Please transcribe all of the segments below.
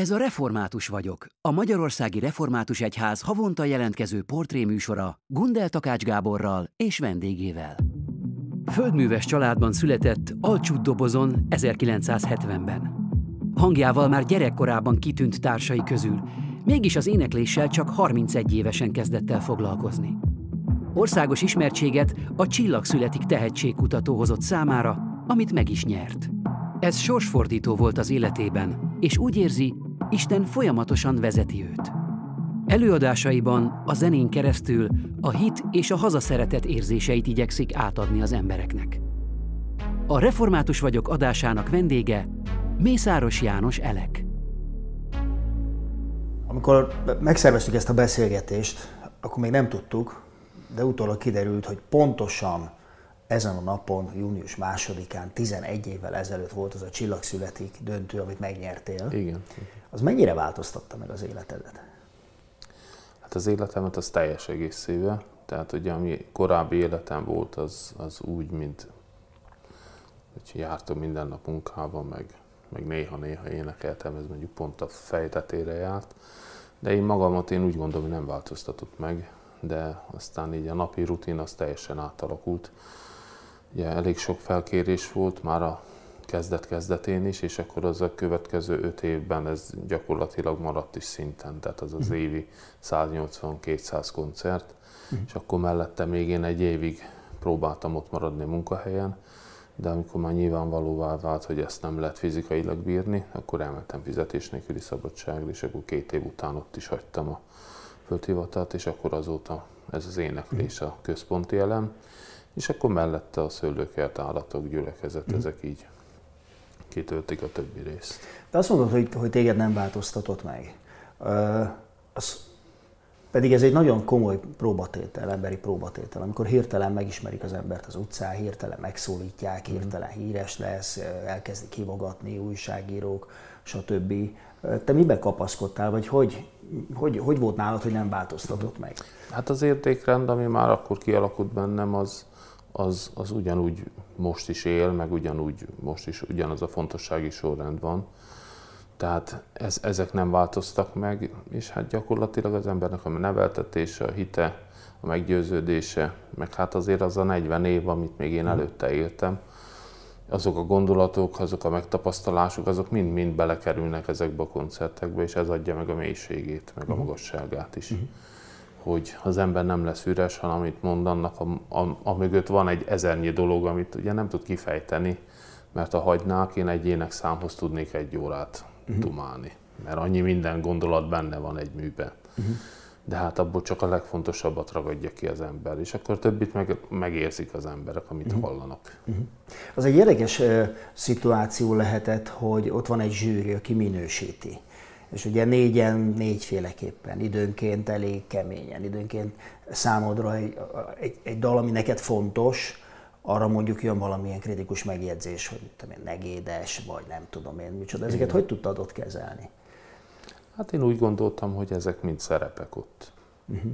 Ez a Református vagyok, a Magyarországi Református Egyház havonta jelentkező portréműsora Gundel Takács Gáborral és vendégével. Földműves családban született Alcsút dobozon 1970-ben. Hangjával már gyerekkorában kitűnt társai közül, mégis az énekléssel csak 31 évesen kezdett el foglalkozni. Országos ismertséget a Csillag születik tehetségkutató hozott számára, amit meg is nyert. Ez sorsfordító volt az életében, és úgy érzi, Isten folyamatosan vezeti őt. Előadásaiban a zenén keresztül a hit és a hazaszeretet érzéseit igyekszik átadni az embereknek. A Református vagyok adásának vendége Mészáros János Elek. Amikor megszerveztük ezt a beszélgetést, akkor még nem tudtuk, de utólag kiderült, hogy pontosan ezen a napon, június másodikán, 11 évvel ezelőtt volt az a Csillagszületik döntő, amit megnyertél. Igen. Az mennyire változtatta meg az életedet? Hát az életemet az teljes egészével. Tehát ugye ami korábbi életem volt, az, az úgy, mint hogy jártam minden nap munkában, meg, meg néha-néha énekeltem, ez mondjuk pont a fejtetére járt. De én magamat én úgy gondolom, hogy nem változtatott meg, de aztán így a napi rutin az teljesen átalakult. Ugye elég sok felkérés volt már a kezdet-kezdetén is, és akkor az a következő öt évben ez gyakorlatilag maradt is szinten, tehát az az mhm. évi 180-200 koncert, uh-huh. és akkor mellette még én egy évig próbáltam ott maradni munkahelyen, de amikor már nyilvánvalóvá vált, hogy ezt nem lehet fizikailag bírni, akkor elmentem fizetés nélküli szabadságra, és akkor két év után ott is hagytam a földhivatalt, és akkor azóta ez az éneklés a központi elem, és akkor mellette a szőlőkert, állatok, gyülekezet, mm. ezek így kitöltik a többi részt. De azt mondod, hogy, hogy téged nem változtatott meg. Uh, az, pedig ez egy nagyon komoly próbatétel, emberi próbatétel, amikor hirtelen megismerik az embert az utcán, hirtelen megszólítják, mhm. hirtelen híres lesz, elkezdik hívogatni újságírók, stb. Te miben kapaszkodtál, vagy hogy, hogy, hogy volt nálad, hogy nem változtatott meg? Hát az értékrend, ami már akkor kialakult bennem, az, az, az ugyanúgy most is él, meg ugyanúgy most is ugyanaz a fontossági sorrend van. Tehát ez, ezek nem változtak meg, és hát gyakorlatilag az embernek a neveltetése, a hite, a meggyőződése, meg hát azért az a 40 év, amit még én előtte éltem, azok a gondolatok, azok a megtapasztalások, azok mind-mind belekerülnek ezekbe a koncertekbe, és ez adja meg a mélységét, meg a mhm. magasságát is. Uh-huh hogy az ember nem lesz üres, hanem amit mond, annak a, a, a mögött van egy ezernyi dolog, amit ugye nem tud kifejteni, mert ha hagynák, én egy ének számhoz tudnék egy órát uh-huh. dumálni, mert annyi minden gondolat benne van egy műben. Uh-huh. De hát abból csak a legfontosabbat ragadja ki az ember, és akkor többit meg, megérzik az emberek, amit uh-huh. hallanak. Uh-huh. Az egy érdekes uh, szituáció lehetett, hogy ott van egy zsűri, aki minősíti és ugye négyen négyféleképpen, időnként elég keményen, időnként számodra egy, egy, egy dal, ami neked fontos, arra mondjuk jön valamilyen kritikus megjegyzés, hogy tudom én, negédes, vagy nem tudom én micsoda. Ezeket Igen. hogy tudtad ott kezelni? Hát én úgy gondoltam, hogy ezek mind szerepek ott. Uh-huh.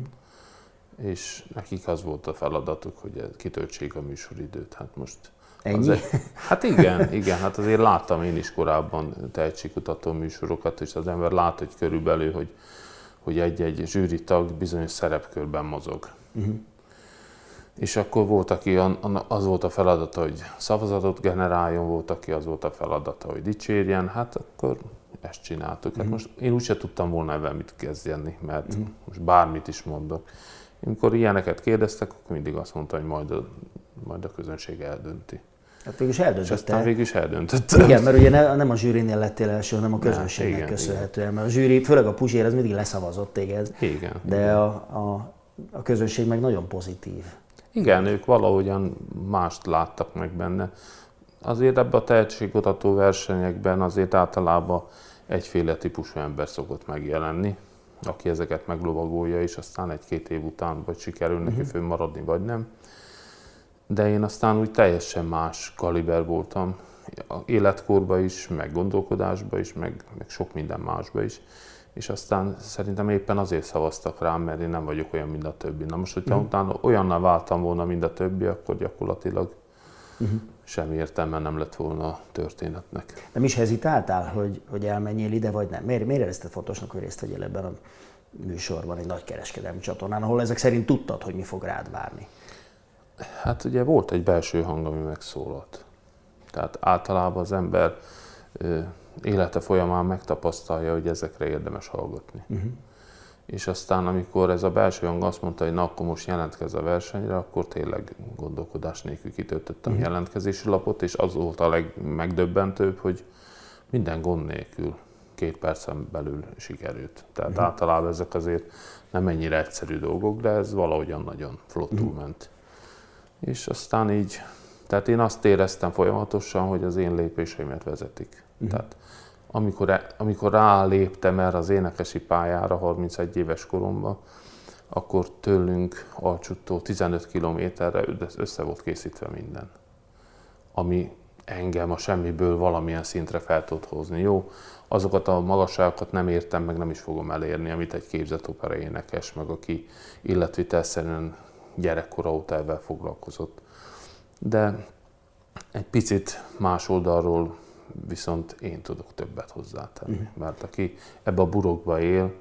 És nekik az volt a feladatuk, hogy kitöltsék a műsoridőt. Hát most Ennyi? Egy, hát igen, igen, hát azért láttam én is korábban tehetségkutató műsorokat, és az ember lát, hogy körülbelül, hogy, hogy egy-egy zsűri tag bizonyos szerepkörben mozog. Uh-huh. És akkor volt, aki az volt a feladata, hogy szavazatot generáljon, volt, aki az volt a feladata, hogy dicsérjen, hát akkor ezt csináltuk. Hát uh-huh. most én úgyse tudtam volna ebben mit kezdeni, mert uh-huh. most bármit is mondok. Amikor ilyeneket kérdeztek, akkor mindig azt mondta, hogy majd a, majd a közönség eldönti. Hát végül is eldöntötte. És aztán végül is eldöntötte. Igen, mert ugye ne, nem a zsűrinél lettél első, hanem a közönségnek igen, köszönhetően. Igen. Mert a zsűri, főleg a Puzsér, az mindig leszavazott téged. Igen. De igen. A, a, a közönség meg nagyon pozitív. Igen, ők valahogyan mást láttak meg benne. Azért ebbe a tehetségkutató versenyekben azért általában egyféle típusú ember szokott megjelenni, aki ezeket meglovagolja, és aztán egy-két év után vagy sikerül neki uh-huh. fönnmaradni, vagy nem de én aztán úgy teljesen más kaliber voltam, életkorba is, meg gondolkodásba is, meg, meg sok minden másba is. És aztán szerintem éppen azért szavaztak rám, mert én nem vagyok olyan, mint a többi. Na most, hogyha mm. utána olyanná váltam volna, mint a többi, akkor gyakorlatilag uh-huh. semmi értelme nem lett volna a történetnek. Nem is hezitáltál, hogy, hogy elmenjél ide, vagy nem? Miért, miért érezted fontosnak, hogy részt vegyél ebben a műsorban, egy nagy kereskedelmi csatornán, ahol ezek szerint tudtad, hogy mi fog rád várni? Hát ugye volt egy belső hang, ami megszólalt. Tehát általában az ember élete folyamán megtapasztalja, hogy ezekre érdemes hallgatni. Uh-huh. És aztán, amikor ez a belső hang azt mondta, hogy na, akkor most jelentkezz a versenyre, akkor tényleg gondolkodás nélkül kitöltöttem uh-huh. jelentkezési lapot, és az volt a legmegdöbbentőbb, hogy minden gond nélkül két percen belül sikerült. Tehát uh-huh. általában ezek azért nem ennyire egyszerű dolgok, de ez valahogyan nagyon flottul uh-huh. ment. És aztán így, tehát én azt éreztem folyamatosan, hogy az én lépéseimet vezetik. Uh-huh. Tehát amikor, e, amikor ráléptem erre az énekesi pályára 31 éves koromban, akkor tőlünk Alcsuttó 15 kilométerre össze volt készítve minden. Ami engem a semmiből valamilyen szintre fel tud hozni. Jó, azokat a magasságokat nem értem, meg nem is fogom elérni, amit egy képzett opera énekes, meg aki illetvitelszerűen gyerekkora óta ebben foglalkozott. De egy picit más oldalról viszont én tudok többet hozzátenni. Uh-huh. Mert aki ebbe a burokba él,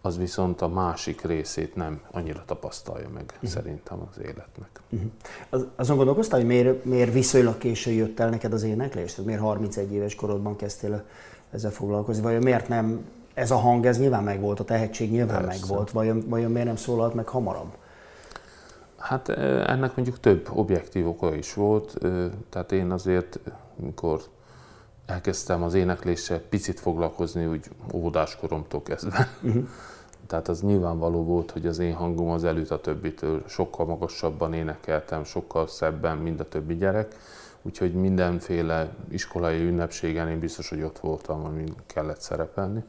az viszont a másik részét nem annyira tapasztalja meg uh-huh. szerintem az életnek. Uh-huh. Az, azon gondolkoztál, hogy miért, miért viszonylag késő jött el neked az éneklés? Tehát miért 31 éves korodban kezdtél ezzel foglalkozni? Vagy miért nem, ez a hang, ez nyilván megvolt, a tehetség nyilván Persze. megvolt, vajon, vajon miért nem szólalt meg hamarabb? Hát ennek mondjuk több objektív oka is volt, tehát én azért, mikor elkezdtem az énekléssel picit foglalkozni, úgy óvodáskoromtól kezdve. Uh-huh. Tehát az nyilvánvaló volt, hogy az én hangom az előtt a többitől sokkal magasabban énekeltem, sokkal szebben, mint a többi gyerek. Úgyhogy mindenféle iskolai ünnepségen én biztos, hogy ott voltam, amin kellett szerepelni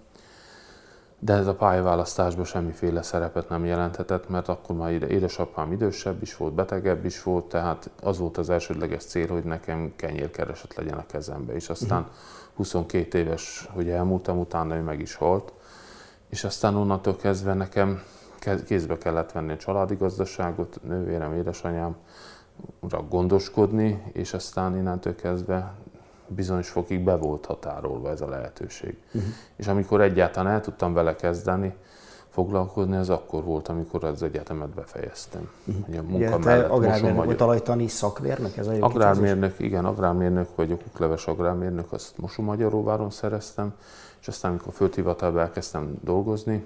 de ez a pályaválasztásban semmiféle szerepet nem jelenthetett, mert akkor már édesapám idősebb is volt, betegebb is volt, tehát az volt az elsődleges cél, hogy nekem kenyérkereset legyen a kezembe. És aztán uh-huh. 22 éves, hogy elmúltam, utána ő meg is halt, és aztán onnantól kezdve nekem kézbe kellett venni a családi gazdaságot, nővérem, édesanyám, gondoskodni, és aztán innentől kezdve bizonyos fokig be volt határolva ez a lehetőség. Uh-huh. És amikor egyáltalán el tudtam vele kezdeni, foglalkozni, az akkor volt, amikor az egyetemet befejeztem. Uh-huh. Ugye a munka Igen, mellett agrármérnök vagy talajtani szakmérnök? Ez a agrármérnök, igen, agrármérnök vagyok, ukleves agrármérnök, azt Mosomagyaróváron szereztem, és aztán, amikor földhivatalba elkezdtem dolgozni,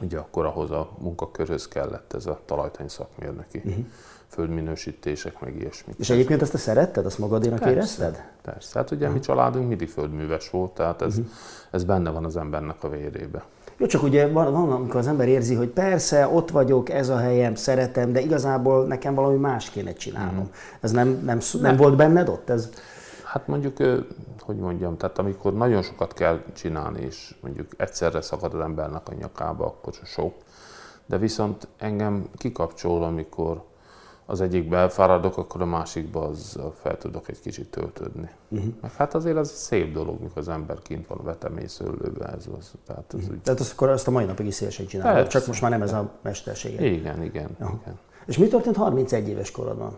ugye akkor ahhoz a munkakörhöz kellett ez a talajtani szakmérnöki. Uh-huh földminősítések, meg ilyesmi. És egyébként ezt te szeretted, azt magadénak persze, érezted? Persze, hát ugye mi családunk mindig földműves volt, tehát ez, uh-huh. ez benne van az embernek a vérébe. Jó, csak ugye van, van, amikor az ember érzi, hogy persze, ott vagyok, ez a helyem, szeretem, de igazából nekem valami más kéne csinálnom. Uh-huh. Ez nem, nem, nem, nem volt benned ott? Ez... Hát mondjuk, hogy mondjam, tehát amikor nagyon sokat kell csinálni, és mondjuk egyszerre szakad az embernek a nyakába, akkor sok. De viszont engem kikapcsol, amikor az egyikbe elfáradok, akkor a másikba az fel tudok egy kicsit töltődni. Uh-huh. Meg hát azért az szép dolog, mikor az ember kint van a vetemészőlőben, ez az. Tehát, az uh-huh. úgy... tehát azt akkor azt a mai napig is szívesen csinálod, csak most már nem ez a mestersége. Igen, igen, igen. És mi történt 31 éves korodban?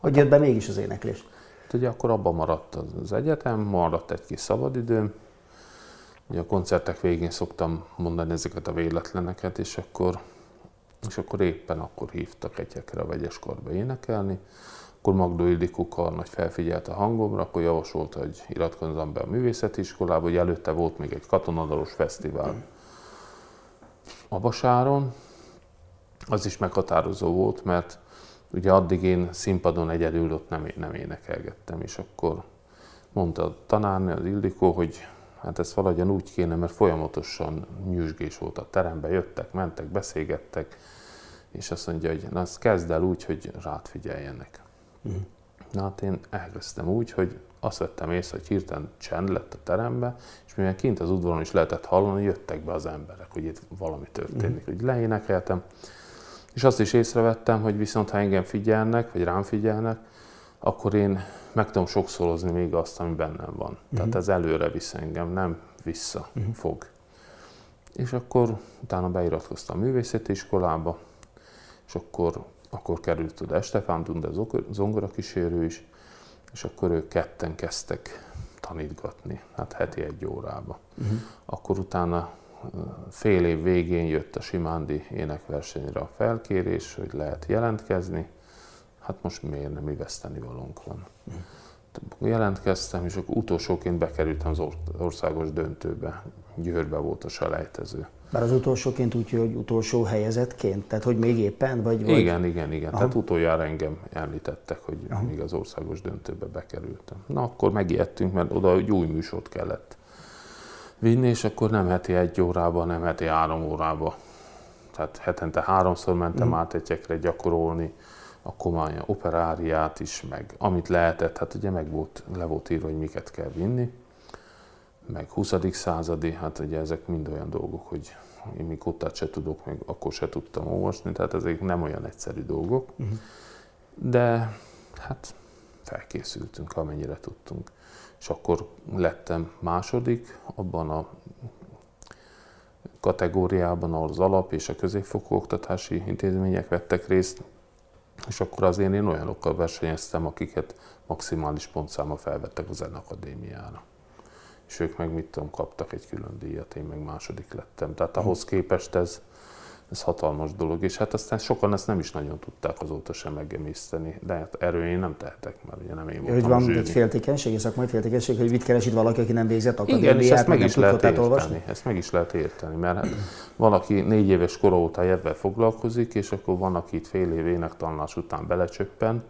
Hogy jött be mégis az éneklés? Hát ugye akkor abban maradt az egyetem, maradt egy kis szabadidőm, Ugye a koncertek végén szoktam mondani ezeket a véletleneket, és akkor és akkor éppen akkor hívtak egyekre a vegyes korba énekelni. Akkor Magdó Ildikó karnagy felfigyelt a hangomra, akkor javasolta, hogy iratkozzam be a művészeti iskolába, hogy előtte volt még egy katonadalos fesztivál a Basáron. Az is meghatározó volt, mert ugye addig én színpadon egyedül ott nem, nem énekelgettem, és akkor mondta a tanárnő, az Ildikó, hogy hát ez valahogyan úgy kéne, mert folyamatosan nyűsgés volt a teremben, jöttek, mentek, beszélgettek, és azt mondja, hogy na, azt kezd el úgy, hogy rád figyeljenek. Uh-huh. Na hát én elkezdtem úgy, hogy azt vettem észre, hogy hirtelen csend lett a terembe, és mivel kint az udvaron is lehetett hallani, jöttek be az emberek, hogy itt valami történik, uh-huh. hogy leénekeltem. És azt is észrevettem, hogy viszont ha engem figyelnek, vagy rám figyelnek, akkor én meg tudom sokszorozni még azt, ami bennem van. Uh-huh. Tehát ez előre visz engem, nem vissza uh-huh. fog. És akkor utána beiratkoztam a művészeti iskolába, és akkor, akkor került oda Estefán Dunde zongora kísérő is, és akkor ők ketten kezdtek tanítgatni, hát heti egy órába. Uh-huh. Akkor utána fél év végén jött a Simándi énekversenyre a felkérés, hogy lehet jelentkezni. Hát most miért nem mi veszteni valónk van. Uh-huh. Jelentkeztem, és akkor utolsóként bekerültem az országos döntőbe. Győrbe volt a selejtező. Már az utolsóként úgy, hogy utolsó helyezetként? Tehát, hogy még éppen? Vagy, vagy... Igen, igen, igen. Aha. Tehát utoljára engem említettek, hogy Aha. még az országos döntőbe bekerültem. Na, akkor megijedtünk, mert oda egy új műsort kellett vinni, és akkor nem heti egy órába, nem heti három órába. Tehát hetente háromszor mentem mm. át egyekre gyakorolni, a komány operáriát is, meg amit lehetett, hát ugye meg volt, le volt írva, hogy miket kell vinni meg 20. századi, hát ugye ezek mind olyan dolgok, hogy én még ott se tudok, meg akkor se tudtam olvasni, tehát ezek nem olyan egyszerű dolgok. Uh-huh. De hát felkészültünk, amennyire tudtunk. És akkor lettem második abban a kategóriában, ahol az alap és a középfokú oktatási intézmények vettek részt, és akkor azért én olyanokkal versenyeztem, akiket maximális pontszáma felvettek a Zenakadémiára és ők meg mit tudom, kaptak egy külön díjat, én meg második lettem. Tehát ahhoz képest ez, ez hatalmas dolog, és hát aztán sokan ezt nem is nagyon tudták azóta sem megemészteni, de hát erről én nem tehetek, mert ugye nem én voltam Hogy van egy féltékenység, szakmai féltékenység, hogy mit keres itt valaki, aki nem végzett akadémiát, Igen, és ezt meg is lehet érteni, olvasni? ezt meg is lehet érteni, mert hát valaki négy éves kor óta ebben foglalkozik, és akkor van, aki itt fél év énektanulás után belecsöppen,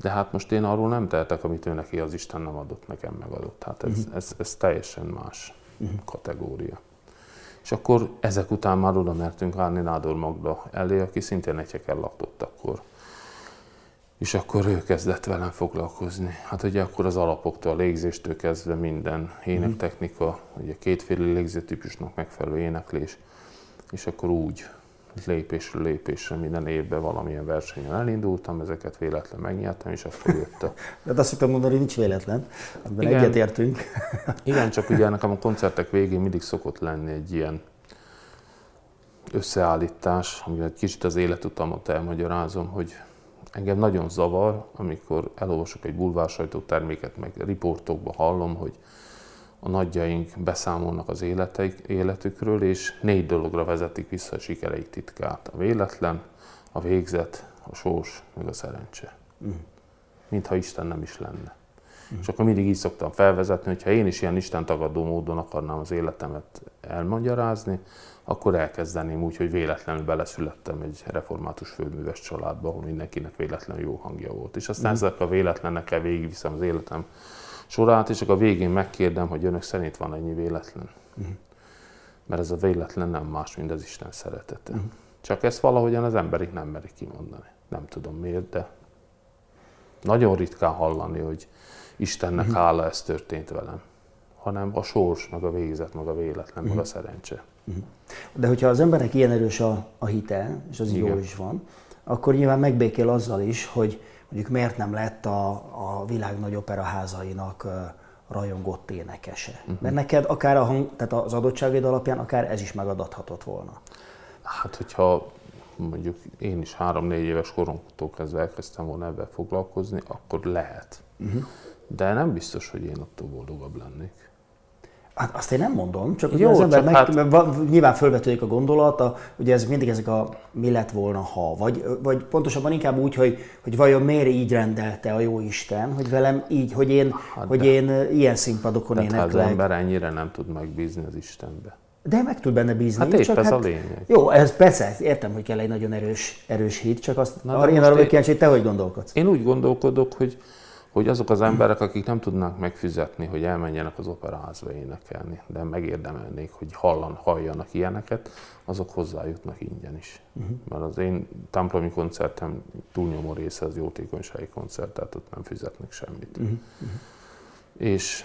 de hát most én arról nem tehetek, amit ő neki az Isten nem adott, nekem megadott. Hát ez, uh-huh. ez, ez teljesen más uh-huh. kategória. És akkor ezek után már oda mertünk állni Nádor Magda elé, aki szintén egyeken laktott akkor. És akkor ő kezdett velem foglalkozni. Hát ugye akkor az alapoktól, a légzéstől kezdve minden énektechnika, ugye kétféle légzőtípusnak megfelelő éneklés, és akkor úgy lépésről lépésre minden évben valamilyen versenyen elindultam, ezeket véletlen megnyertem, és akkor jött a... De azt hittem mondani, hogy nincs véletlen, ebben igen, egyetértünk. igen, csak ugye nekem a koncertek végén mindig szokott lenni egy ilyen összeállítás, amivel egy kicsit az életutamot elmagyarázom, hogy engem nagyon zavar, amikor elolvasok egy bulvársajtó terméket, meg riportokba hallom, hogy a nagyjaink beszámolnak az életeik, életükről, és négy dologra vezetik vissza a sikereik titkát. A véletlen, a végzet, a sós, meg a szerencse. Mm. Mintha Isten nem is lenne. Mm. És akkor mindig így szoktam felvezetni, hogy ha én is ilyen Isten tagadó módon akarnám az életemet elmagyarázni, akkor elkezdeném úgy, hogy véletlenül beleszülettem egy református földműves családba, ahol mindenkinek véletlenül jó hangja volt. És aztán mm. ezek a véletlenekkel végigviszem az életem sorát, és akkor a végén megkérdem, hogy önök szerint van ennyi véletlen. Uh-huh. Mert ez a véletlen nem más, mint az Isten szeretete. Uh-huh. Csak ezt valahogyan az emberik nem merik kimondani. Nem tudom miért, de nagyon ritkán hallani, hogy Istennek uh-huh. hála ez történt velem, hanem a sors, meg a végzet, meg a véletlen, uh-huh. meg a szerencse. Uh-huh. De hogyha az embernek ilyen erős a, a hite, és az Igen. jó is van, akkor nyilván megbékél azzal is, hogy mondjuk miért nem lett a, a világ nagy operaházainak rajongott énekese. Uh-huh. Mert neked akár a hang, tehát az adottságaid alapján akár ez is megadathatott volna. Hát, hogyha mondjuk én is három-négy éves koromtól kezdve elkezdtem volna ebben foglalkozni, akkor lehet. Uh-huh. De nem biztos, hogy én attól boldogabb lennék. Hát azt én nem mondom, csak Jó, az ember meg, hát... nyilván felvetődik a gondolat, a, ugye ez mindig ezek a mi lett volna ha, vagy, vagy pontosabban inkább úgy, hogy, hogy vajon miért így rendelte a jó Isten, hogy velem így, hogy én, hát hogy de, én ilyen színpadokon éneklek. Hát az ember ennyire nem tud megbízni az Istenbe. De meg tud benne bízni. Hát épp csak ez hát, a lényeg. Jó, ez persze, értem, hogy kell egy nagyon erős, erős hit, csak azt, Na, én arra vagyok kíváncsi, hogy te hogy gondolkodsz. Én úgy gondolkodok, hogy hogy azok az emberek, akik nem tudnak megfizetni, hogy elmenjenek az operaházba énekelni, de megérdemelnék, hogy hallan, halljanak ilyeneket, azok hozzájutnak ingyen is. Uh-huh. Mert az én templomi koncertem túlnyomó része az jótékonysági koncert, tehát ott nem fizetnek semmit. Uh-huh. És,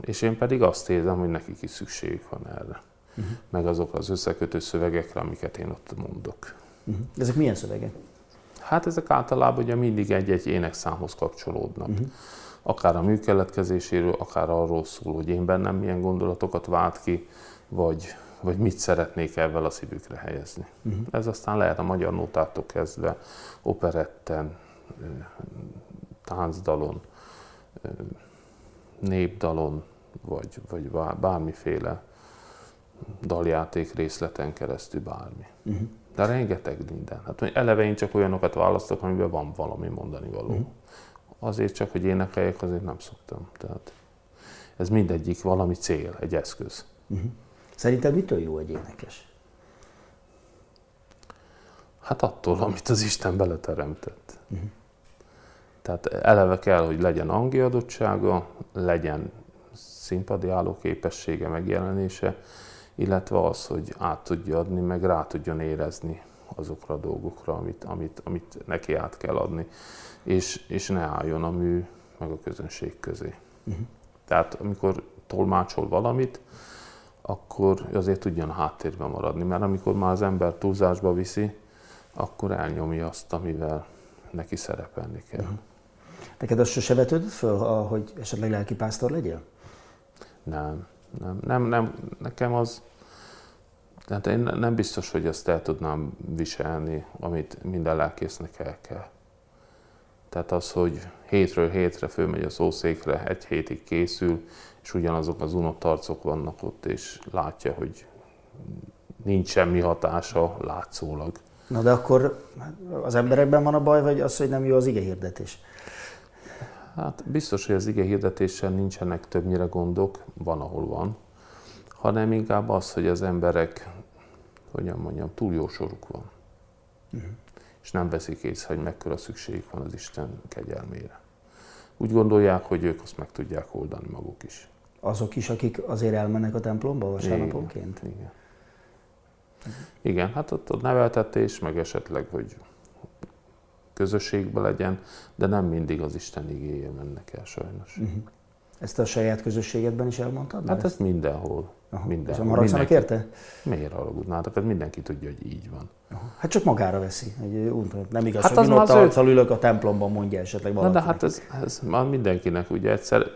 és én pedig azt érzem, hogy nekik is szükségük van erre. Uh-huh. Meg azok az összekötő szövegekre, amiket én ott mondok. Uh-huh. Ezek milyen szövegek? Hát ezek általában ugye mindig egy-egy énekszámhoz kapcsolódnak. Uh-huh. Akár a mű keletkezéséről, akár arról szól, hogy én bennem milyen gondolatokat vált ki, vagy, vagy mit szeretnék ebben a szívükre helyezni. Uh-huh. Ez aztán lehet a magyar nótától kezdve, operetten, táncdalon, népdalon, vagy, vagy bármiféle daljáték részleten keresztül bármi. Uh-huh. De rengeteg minden. Hát eleve én csak olyanokat választok, amiben van valami mondani való. Uh-huh. Azért csak, hogy énekeljek, azért nem szoktam. Tehát ez mindegyik valami cél, egy eszköz. Uh-huh. Szerinted mitől jó egy énekes? Hát attól, amit az Isten beleteremtett. Uh-huh. Tehát eleve kell, hogy legyen adottsága, legyen színpadi álló képessége, megjelenése, illetve az, hogy át tudja adni, meg rá tudjon érezni azokra a dolgokra, amit, amit, amit neki át kell adni, és, és ne álljon a mű meg a közönség közé. Uh-huh. Tehát amikor tolmácsol valamit, akkor azért tudjon háttérben maradni, mert amikor már az ember túlzásba viszi, akkor elnyomja azt, amivel neki szerepelni kell. Uh-huh. Neked az sose vetődött föl, hogy esetleg lelkipásztor legyél? Nem, nem, nem, nem, nekem az, tehát én nem biztos, hogy azt el tudnám viselni, amit minden lelkésznek el kell. Tehát az, hogy hétről hétre fölmegy a szószékre, egy hétig készül, és ugyanazok az unott arcok vannak ott, és látja, hogy nincs semmi hatása látszólag. Na de akkor az emberekben van a baj, vagy az, hogy nem jó az ige hirdetés? Hát biztos, hogy az ige hirdetéssel nincsenek többnyire gondok, van, ahol van, hanem inkább az, hogy az emberek, hogyan mondjam, túl jó soruk van. Uh-huh. És nem veszik észre, hogy mekkora szükségük van az Isten kegyelmére. Úgy gondolják, hogy ők azt meg tudják oldani maguk is. Azok is, akik azért elmennek a templomba vasárnaponként? Igen. Igen. Igen, hát ott a neveltetés, meg esetleg, hogy közösségbe legyen, de nem mindig az Isten igéje mennek el sajnos. Uh-huh. Ezt a saját közösségedben is elmondtad? Hát ezt mindenhol. Aha. mindenhol. És a maradszanak érte? Miért haragudnátok? Hát mindenki tudja, hogy így van. Aha. Hát csak magára veszi. Egy, nem igaz, hát hogy az ott ő... ülök a templomban, mondja esetleg valaki. Na de hát ez, ez már mindenkinek ugye egyszer,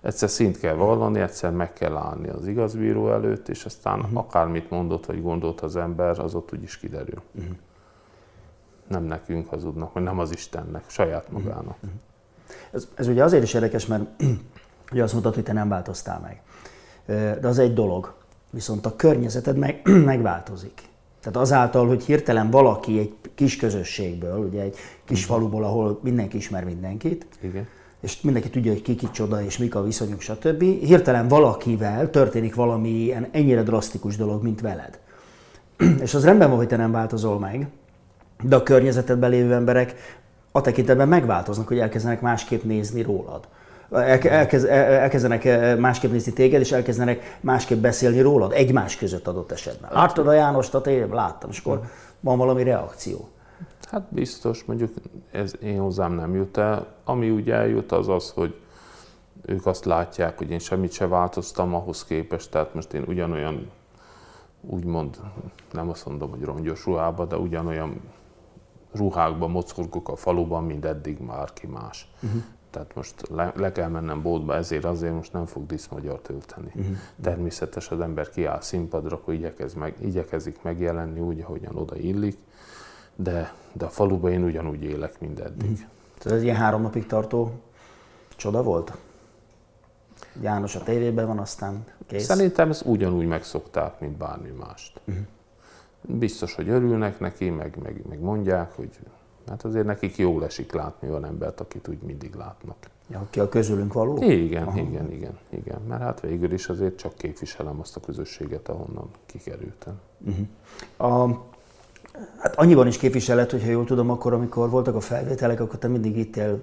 egyszer szint kell vallani, egyszer meg kell állni az igazbíró előtt, és aztán uh-huh. akármit mondott vagy gondolt az ember, az ott úgyis kiderül. Uh-huh nem nekünk hazudnak, vagy nem az Istennek, saját mhm. magának. Mhm. Ez, ez ugye azért is érdekes, mert ugye azt mondtad, hogy te nem változtál meg. De az egy dolog, viszont a környezeted meg, megváltozik. Tehát azáltal, hogy hirtelen valaki egy kis közösségből, ugye egy kis mhm. faluból, ahol mindenki ismer mindenkit, Igen. és mindenki tudja, hogy ki kicsoda és mik a viszonyok, stb. Hirtelen valakivel történik valami ilyen ennyire drasztikus dolog, mint veled. és az rendben van, hogy te nem változol meg, de a környezetedben lévő emberek a tekintetben megváltoznak, hogy elkezdenek másképp nézni rólad. Elkez, elkezdenek eh, másképp nézni téged, és elkezdenek másképp beszélni rólad, egymás között adott esetben. Láttad a Jánost, a tévében? Láttam, és akkor van valami reakció. Hát biztos, mondjuk ez én hozzám nem jut el. Ami ugye eljut, az az, hogy ők azt látják, hogy én semmit se változtam ahhoz képest, tehát most én ugyanolyan, úgymond, nem azt mondom, hogy rongyos ruhába, de ugyanolyan ruhákban mocogok a faluban, mint eddig már ki más. Uh-huh. Tehát most le, le kell mennem boltba, ezért azért most nem fog diszmagyar tölteni. Uh-huh. Természetes az ember kiáll színpadra, akkor igyekez meg, igyekezik megjelenni úgy, ahogyan oda illik, de, de a faluban én ugyanúgy élek, mint eddig. Uh-huh. Ez egy ilyen három napig tartó csoda volt? János a tévében van, aztán kész? Szerintem ezt ugyanúgy megszokták, mint bármi mást. Uh-huh biztos, hogy örülnek neki, meg, meg, meg mondják, hogy hát azért nekik jól esik látni olyan embert, akit úgy mindig látnak. Ja, aki a közülünk való? Igen, Aha. igen, igen, igen. Mert hát végül is azért csak képviselem azt a közösséget, ahonnan kikerültem. Uh-huh. A, hát annyiban is képviselet, hogyha jól tudom, akkor amikor voltak a felvételek, akkor te mindig ittél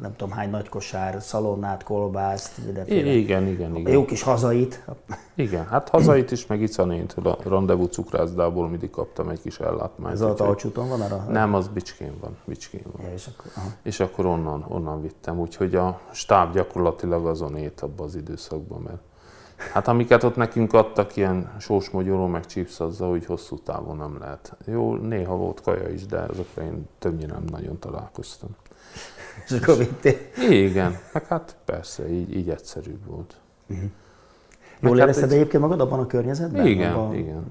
nem tudom hány nagy kosár, szalonnát, kolbászt, mindenféle. Igen, igen, igen. Jó kis hazait. Igen, hát hazait is, meg icanént, a rendezvú cukrászdából mindig kaptam egy kis ellátmányt. Ez a Talcsúton van arra? Nem, az Bicskén van. Bicskén van. Ja, és, akkor, aha. és akkor onnan, onnan vittem, úgyhogy a stáb gyakorlatilag azon ét abban az időszakban, mert Hát amiket ott nekünk adtak, ilyen sós magyaró, meg chips, azzal, hogy hosszú távon nem lehet. Jó, néha volt kaja is, de azokra én többnyire nem nagyon találkoztam. És akkor vittél? Igen, meg hát persze, így, így egyszerűbb volt. Uh-huh. Jól hát érezted egy... egyébként magad abban a környezetben? Igen, a... igen.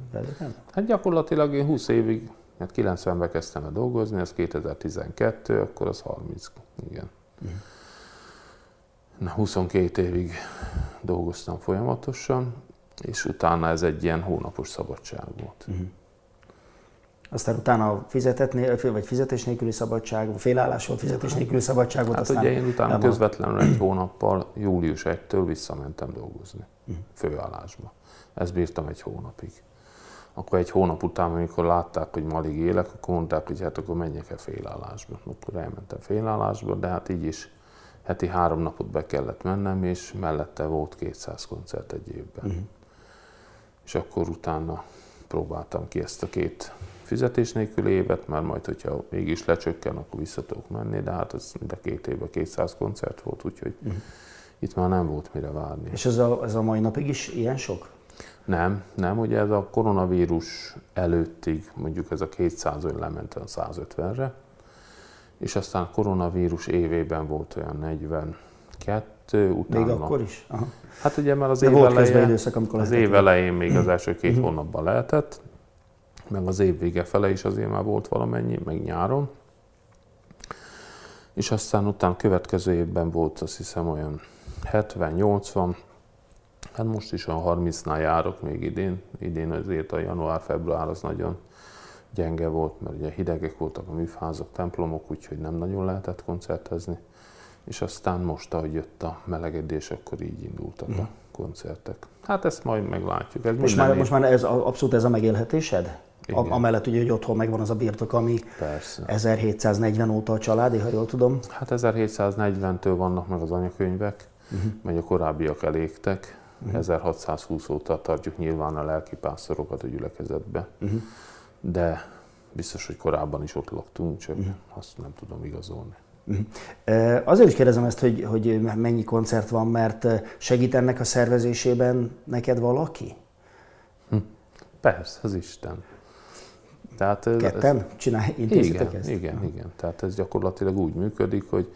Hát gyakorlatilag én 20 évig, hát 90-ben kezdtem el dolgozni, ez 2012, akkor az 30, igen. Na, 22 évig dolgoztam folyamatosan, és utána ez egy ilyen hónapos szabadság volt. Uh-huh. Aztán utána fizetett, vagy fizetés nélküli szabadság, félállás volt, fizetés nélküli szabadság volt. Hát ugye én utána közvetlenül egy hónappal, július 1-től visszamentem dolgozni, uh-huh. főállásba. Ezt bírtam egy hónapig. Akkor egy hónap után, amikor látták, hogy malig élek, akkor mondták, hogy hát akkor menjek el félállásba. Akkor elmentem félállásba, de hát így is heti három napot be kellett mennem, és mellette volt 200 koncert egy évben. Uh-huh. És akkor utána próbáltam ki ezt a két fizetés nélküli évet, mert majd, hogyha mégis lecsökken, akkor vissza tudok menni, de hát ez mind a két évben 200 koncert volt, úgyhogy uh-huh. itt már nem volt mire várni. És ez a, ez a mai napig is ilyen sok? Nem, nem, ugye ez a koronavírus előttig mondjuk ez a 200 ön lement a 150-re, és aztán koronavírus évében volt olyan 42, utána... Még akkor is? Aha. Hát ugye már az év elején, időszak, amikor az év elején még az első két uh-huh. hónapban lehetett, meg az év vége fele is azért már volt valamennyi, meg nyáron. És aztán utána következő évben volt azt hiszem olyan 70-80, hát most is olyan 30-nál járok még idén. Idén azért a január-február az nagyon gyenge volt, mert ugye hidegek voltak a műfázak, templomok, úgyhogy nem nagyon lehetett koncertezni. És aztán most, ahogy jött a melegedés, akkor így indultak mm. a koncertek. Hát ezt majd meglátjuk. Ez most, már, most már ez abszolút ez a megélhetésed? Igen. Amellett ugye, hogy otthon megvan az a birtok, ami Persze. 1740 óta a családi, ha jól tudom. Hát 1740-től vannak meg az anyakönyvek, uh-huh. mert a korábbiak elégtek. Uh-huh. 1620 óta tartjuk nyilván a lelkipásztorokat a gyülekezetbe. Uh-huh. De biztos, hogy korábban is ott laktunk, csak uh-huh. azt nem tudom igazolni. Uh-huh. Azért is kérdezem ezt, hogy, hogy mennyi koncert van, mert segít ennek a szervezésében neked valaki? Hm. Persze, az Isten. Tehát ez, Ketten csinálj, igen, ezt? Igen, igen. Tehát ez gyakorlatilag úgy működik, hogy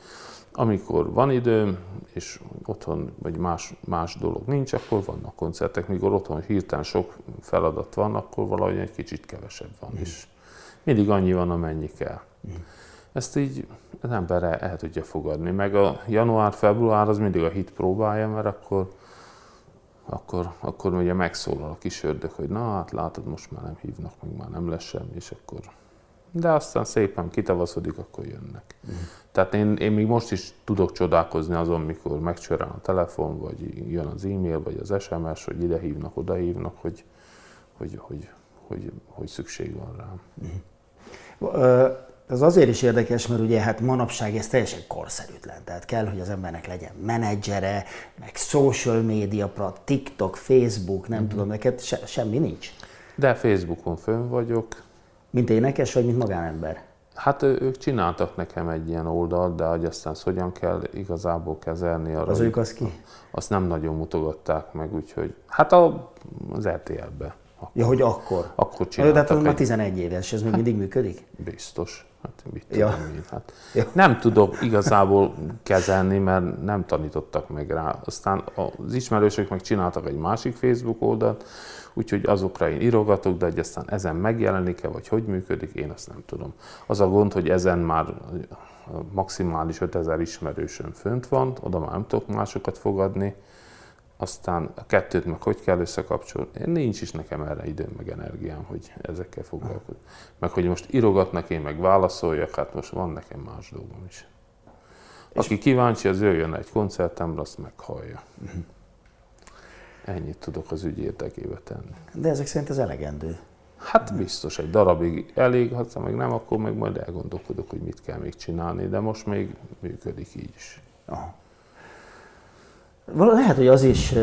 amikor van időm, és otthon vagy más, más dolog nincs, akkor vannak koncertek. Mikor otthon hirtelen sok feladat van, akkor valahogy egy kicsit kevesebb van. Mm. És mindig annyi van, amennyi kell. Mm. Ezt így az ember el, el tudja fogadni. Meg a január-február az mindig a hit próbálja, mert akkor akkor, akkor ugye megszólal a kis ördög, hogy na hát látod, most már nem hívnak, még már nem lesz semmi, és akkor... De aztán szépen kitavaszodik, akkor jönnek. Uh-huh. Tehát én, én még most is tudok csodálkozni azon, mikor megcsörel a telefon, vagy jön az e-mail, vagy az SMS, hogy ide hívnak, oda hívnak, hogy, hogy, hogy, hogy, hogy szükség van rám. Uh-huh. Ez azért is érdekes, mert ugye hát manapság ez teljesen korszerűtlen. Tehát kell, hogy az embernek legyen menedzsere, meg social media, TikTok, Facebook, nem mm-hmm. tudom, neked se, semmi nincs. De Facebookon fönn vagyok. Mint énekes, vagy mint magánember? Hát ők csináltak nekem egy ilyen oldalt, de hogy aztán azt hogyan kell igazából kezelni. Arra, az ők az ki? Azt nem nagyon mutogatták meg, úgyhogy hát a, az RTL-be. Akkor. Ja, hogy akkor? Akkor csináltak. De hát már 11 éves, ez még hát, mindig működik? Biztos. Hát mit ja. tudom én, hát ja. Nem tudok igazából kezelni, mert nem tanítottak meg rá. Aztán az ismerősök meg csináltak egy másik Facebook oldalt, úgyhogy azokra én írogatok, de hogy aztán ezen megjelenik-e, vagy hogy működik, én azt nem tudom. Az a gond, hogy ezen már maximális 5000 ismerősön fönt van, oda már nem tudok másokat fogadni, aztán a kettőt meg hogy kell összekapcsolni. Nincs is nekem erre időm, meg energiám, hogy ezekkel foglalkozni. Meg hogy most írogatnak, én meg válaszoljak, hát most van nekem más dolgom is. Aki kíváncsi, az jöjjön egy koncertemre, azt meghallja. Uh-huh. Ennyit tudok az ügy érdekébe tenni. De ezek szerint ez elegendő. Hát biztos, egy darabig elég, ha meg nem, akkor meg majd elgondolkodok, hogy mit kell még csinálni, de most még működik így is. Aha. Lehet, hogy az is,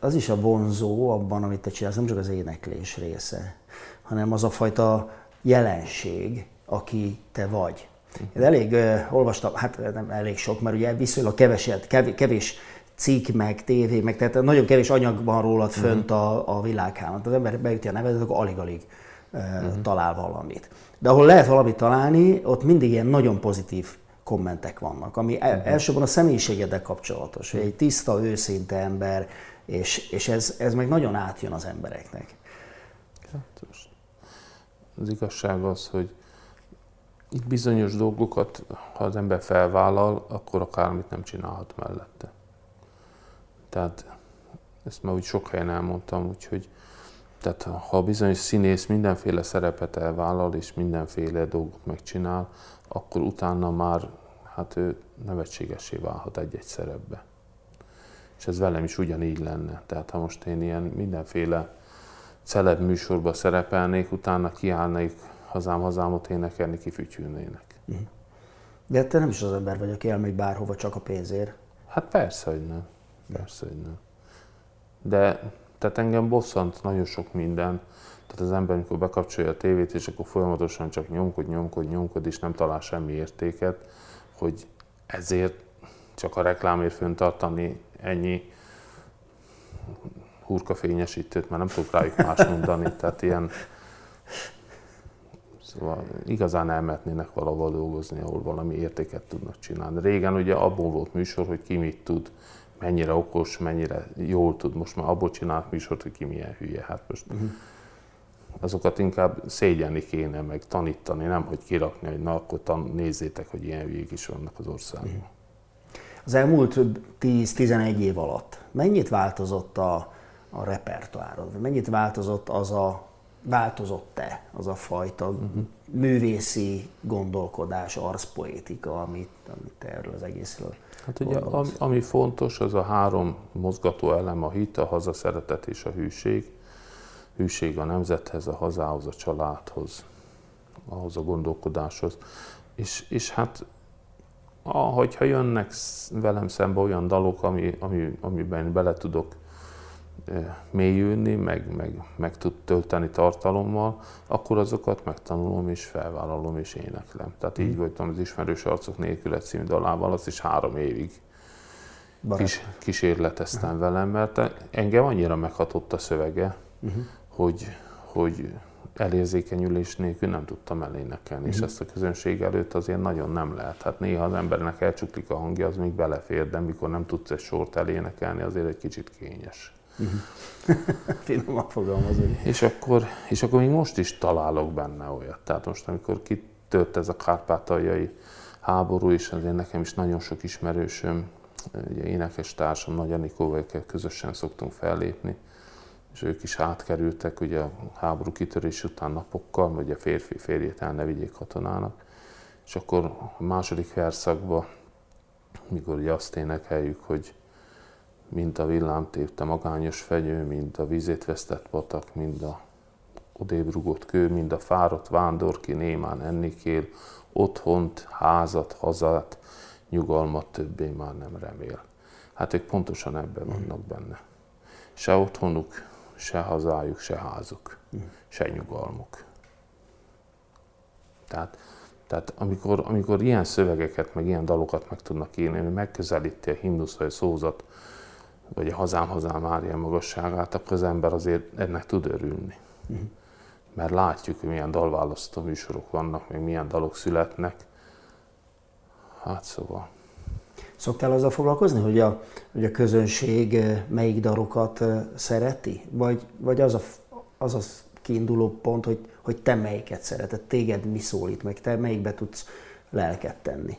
az is a vonzó abban, amit te csinálsz, nem csak az éneklés része, hanem az a fajta jelenség, aki te vagy. Én elég uh, olvastam, hát nem elég sok, mert ugye viszonylag keveset, kevés cikk, meg tévé, meg tehát nagyon kevés anyag van rólad fönt a, a világhálón. Az ember beüti a nevedet, akkor alig-alig uh, uh-huh. talál valamit. De ahol lehet valamit találni, ott mindig ilyen nagyon pozitív kommentek vannak, ami uh-huh. elsősorban a személyiségeddel kapcsolatos, hogy egy tiszta, őszinte ember, és, és ez, ez meg nagyon átjön az embereknek. Hát, az igazság az, hogy itt bizonyos dolgokat, ha az ember felvállal, akkor akármit nem csinálhat mellette. Tehát ezt már úgy sok helyen elmondtam, úgyhogy tehát ha bizonyos színész mindenféle szerepet elvállal és mindenféle dolgot megcsinál, akkor utána már hát ő nevetségesé válhat egy-egy szerepbe. És ez velem is ugyanígy lenne. Tehát ha most én ilyen mindenféle celeb műsorba szerepelnék, utána kiállnék hazám, hazámot énekelni, kifütyülnének. Mhm. De te nem is az ember vagy, aki elmegy bárhova csak a pénzért. Hát persze, hogy nem. Persze, hogy nem. De tehát engem bosszant nagyon sok minden. Tehát az ember, amikor bekapcsolja a tévét, és akkor folyamatosan csak nyomkod, nyomkod, nyomkod, és nem talál semmi értéket, hogy ezért csak a reklámért föntartani ennyi hurkafényesítőt, mert nem tudok rájuk más mondani. Tehát ilyen, Szóval igazán elmetnének valahol dolgozni, ahol valami értéket tudnak csinálni. Régen ugye abból volt műsor, hogy ki mit tud, mennyire okos, mennyire jól tud. Most már abból csinálnak műsort, hogy ki milyen hülye. Hát most uh-huh. azokat inkább szégyelni kéne, meg tanítani, nem hogy kirakni, hogy na akkor tan- nézzétek, hogy ilyen hülyék is vannak az országban. Uh-huh. Az elmúlt 10-11 év alatt mennyit változott a, a repertoárod? Mennyit változott az a változott-e az a fajta uh-huh. Művészi gondolkodás, arszpoétika, amit, amit erről az egészről Hát ugye, ami, ami fontos, az a három mozgató elem, a hit, a hazaszeretet és a hűség. Hűség a nemzethez, a hazához, a családhoz, ahhoz a gondolkodáshoz. És, és hát, ahogyha jönnek velem szembe olyan dalok, ami, ami, amiben bele tudok mélyülni, meg, meg, meg tud tölteni tartalommal, akkor azokat megtanulom és felvállalom és éneklem. Tehát így mm. voltam az Ismerős Arcok nélkül című dalával, az is három évig kis, kísérleteztem uh-huh. velem, mert engem annyira meghatott a szövege, uh-huh. hogy, hogy elérzékenyülés nélkül nem tudtam elénekelni, uh-huh. és ezt a közönség előtt azért nagyon nem lehet. Hát néha az embernek elcsuklik a hangja, az még belefér, de mikor nem tudsz egy sort elénekelni, azért egy kicsit kényes. Finoman fogalmazunk. És akkor, és akkor még most is találok benne olyat. Tehát most, amikor kitört ez a kárpátaljai háború, és azért nekem is nagyon sok ismerősöm, ugye énekes társam, Nagy Anikóval közösen szoktunk fellépni, és ők is átkerültek ugye a háború kitörés után napokkal, hogy a férfi férjét el ne vigyék katonának. És akkor a második verszakban, mikor ugye azt énekeljük, hogy mint a villám tépte magányos fenyő, mint a vízét vesztett patak, mind a odébrugott kő, mind a fáradt vándor, ki némán enni kél, otthont, házat, hazát, nyugalmat többé már nem remél. Hát ők pontosan ebben vannak benne. Se otthonuk, se hazájuk, se házuk, se nyugalmuk. Tehát, tehát amikor, amikor ilyen szövegeket, meg ilyen dalokat meg tudnak írni, megközelíti a himnusz vagy a szózat vagy a hazám, hazám Mária magasságát, akkor az ember azért ennek tud örülni. Uh-huh. Mert látjuk, hogy milyen dalválasztó műsorok vannak, még milyen dalok születnek. Hát szóval. Szoktál azzal foglalkozni, hogy a, hogy a közönség eh, melyik dalokat eh, szereti? Vagy, vagy az, a, az a kiinduló pont, hogy, hogy te melyiket szereted, téged mi szólít meg, te melyikbe tudsz lelket tenni?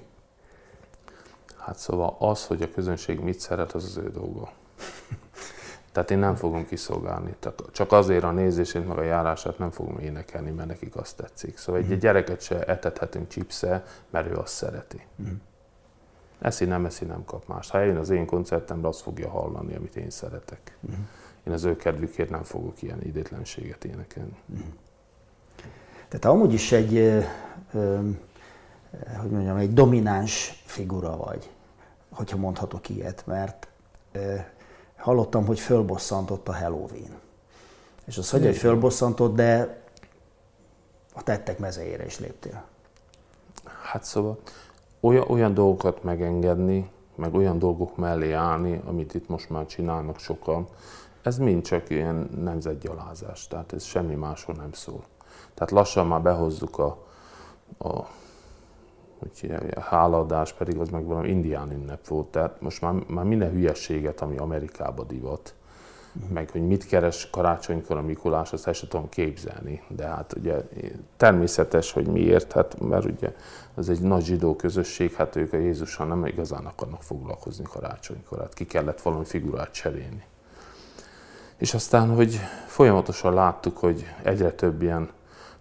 Hát szóval az, hogy a közönség mit szeret, az az ő dolga. Tehát én nem fogom kiszolgálni. Csak azért a nézését, meg a járását nem fogom énekelni, mert nekik azt tetszik. Szóval egy, egy gyereket se etethetünk chipsze, mert ő azt szereti. Mm. Eszi, nem eszi, nem kap más. Ha eljön az én koncertemre, azt fogja hallani, amit én szeretek. Mm. Én az ő kedvükért nem fogok ilyen idétlenséget énekelni. Mm. Tehát amúgy is egy, ö, ö, hogy mondjam, egy domináns figura vagy, hogyha mondhatok ilyet, mert ö, hallottam, hogy fölbosszantott a Halloween. És az, hogy, hogy fölbosszantott, de a tettek mezeére is léptél. Hát szóval olyan, olyan dolgokat megengedni, meg olyan dolgok mellé állni, amit itt most már csinálnak sokan, ez mind csak ilyen nemzetgyalázás, tehát ez semmi másról nem szól. Tehát lassan már behozzuk a, a hogy a hálaadás pedig az meg valami indián ünnep volt. Tehát most már, már minden hülyességet, ami Amerikába divat, uh-huh. meg hogy mit keres karácsonykor a Mikulás, azt el sem tudom képzelni. De hát ugye természetes, hogy miért, hát mert ugye ez egy nagy zsidó közösség, hát ők a Jézussal nem igazán akarnak foglalkozni karácsonykor, hát ki kellett valami figurát cserélni. És aztán, hogy folyamatosan láttuk, hogy egyre több ilyen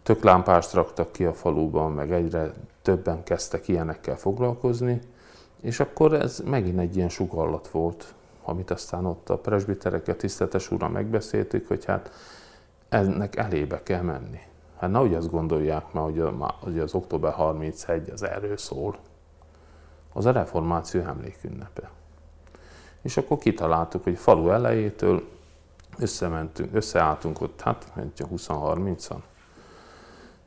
töklámpást raktak ki a faluban, meg egyre többen kezdtek ilyenekkel foglalkozni, és akkor ez megint egy ilyen sugallat volt, amit aztán ott a presbiterekkel, tiszteletes úrra megbeszéltük, hogy hát ennek elébe kell menni. Hát nehogy azt gondolják már, hogy, az október 31 az erről szól. Az a reformáció emlékünnepe. És akkor kitaláltuk, hogy falu elejétől összementünk, összeálltunk ott, hát 20-30-an.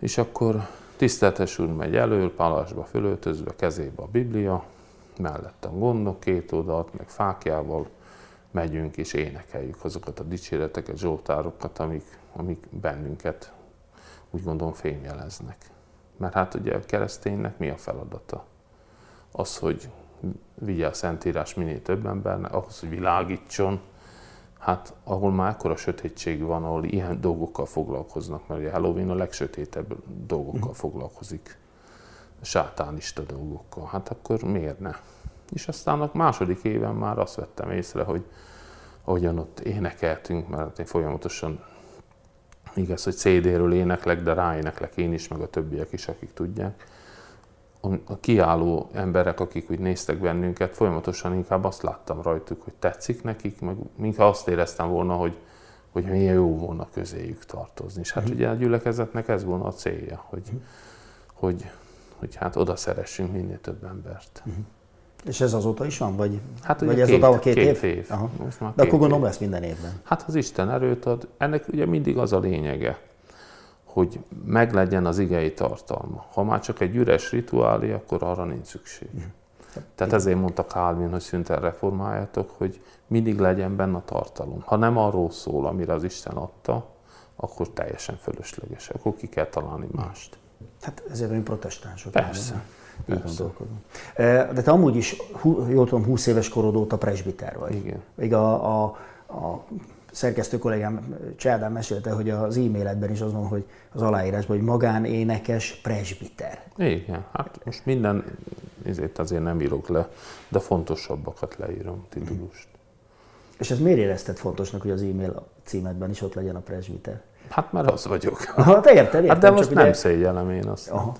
És akkor tiszteltes úr megy elől, palasba fölöltözve, kezébe a Biblia, mellette a gondok, két oldalt, meg fákjával megyünk és énekeljük azokat a dicséreteket, zsoltárokat, amik, amik bennünket úgy gondolom fémjeleznek. Mert hát ugye a kereszténynek mi a feladata? Az, hogy vigye a Szentírás minél több embernek, ahhoz, hogy világítson, hát ahol már ekkora sötétség van, ahol ilyen dolgokkal foglalkoznak, mert a Halloween a legsötétebb dolgokkal foglalkozik, sátánista dolgokkal, hát akkor miért ne? És aztán a második éven már azt vettem észre, hogy ahogyan ott énekeltünk, mert én folyamatosan igaz, hogy CD-ről éneklek, de ráéneklek én is, meg a többiek is, akik tudják. A kiálló emberek, akik úgy néztek bennünket, folyamatosan inkább azt láttam rajtuk, hogy tetszik nekik, meg mintha azt éreztem volna, hogy, hogy milyen jó volna közéjük tartozni. És hát uh-huh. ugye a gyülekezetnek ez volna a célja, hogy, uh-huh. hogy, hogy hát oda szeressünk minél több embert. Uh-huh. És ez azóta is van? Vagy, hát vagy ez két, a két, két év? év. Aha. Most már De akkor gondolom lesz minden évben. Hát az Isten erőt ad. Ennek ugye mindig az a lényege, hogy meglegyen az igei tartalma. Ha már csak egy üres rituálé, akkor arra nincs szükség. Mm. Tehát ezért mondta Calvin, hogy szünten reformáljatok, hogy mindig legyen benne a tartalom. Ha nem arról szól, amire az Isten adta, akkor teljesen fölösleges. Akkor ki kell találni mást. Hát ezért olyan protestánsok. Persze. Nem? Így gondolkodom. De te amúgy is, jól tudom, 20 éves korod óta presbiter vagy. Igen. Még a, a, a szerkesztő kollégám Csádán mesélte, hogy az e-mailedben is az van, hogy az aláírásban, hogy magánénekes presbiter. Igen, hát most minden ezért azért nem írok le, de fontosabbakat leírom, titulust. És ez miért érezted fontosnak, hogy az e-mail címedben is ott legyen a presbiter? Hát mert az vagyok. Hát érted, értem. Hát de most nem ugye... szégyellem én azt. Aha.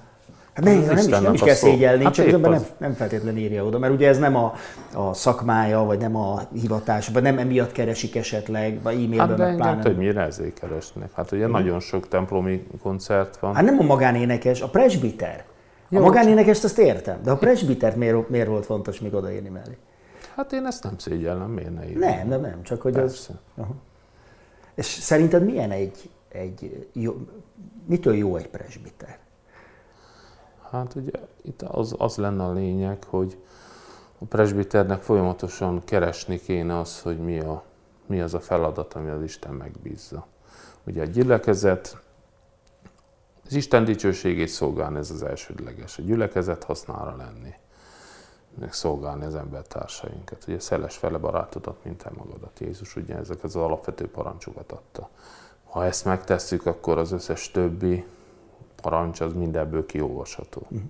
Hát ne, nem, is, nem is kell szégyelni, hát csak nem, nem feltétlenül írja oda, mert ugye ez nem a, a szakmája, vagy nem a hivatás, vagy nem emiatt keresik esetleg, vagy e-mailben. Hát de engem többnyire ezért keresnek. Hát ugye hmm. nagyon sok templomi koncert van. Hát nem a magánénekes, a presbiter. A Jó, magánénekest azt értem, de a presbitert miért, miért volt fontos még odaírni mellé? Hát én ezt nem szégyellem, miért ne írni? Nem, nem, nem, csak hogy Persze. az... Aha. És szerinted milyen egy, egy jó, mitől jó egy presbiter? Hát ugye itt az, az lenne a lényeg, hogy a presbiternek folyamatosan keresni kéne az, hogy mi, a, mi az a feladat, ami az Isten megbízza. Ugye a gyülekezet, az Isten dicsőségét szolgálni, ez az elsődleges. A gyülekezet hasznára lenni, meg szolgálni az embertársainkat. Ugye szeles fele barátodat, mint te magadat. Jézus ugye ezeket az alapvető parancsokat adta. Ha ezt megtesszük, akkor az összes többi parancs az mindenből kiolvasható. Uh-huh.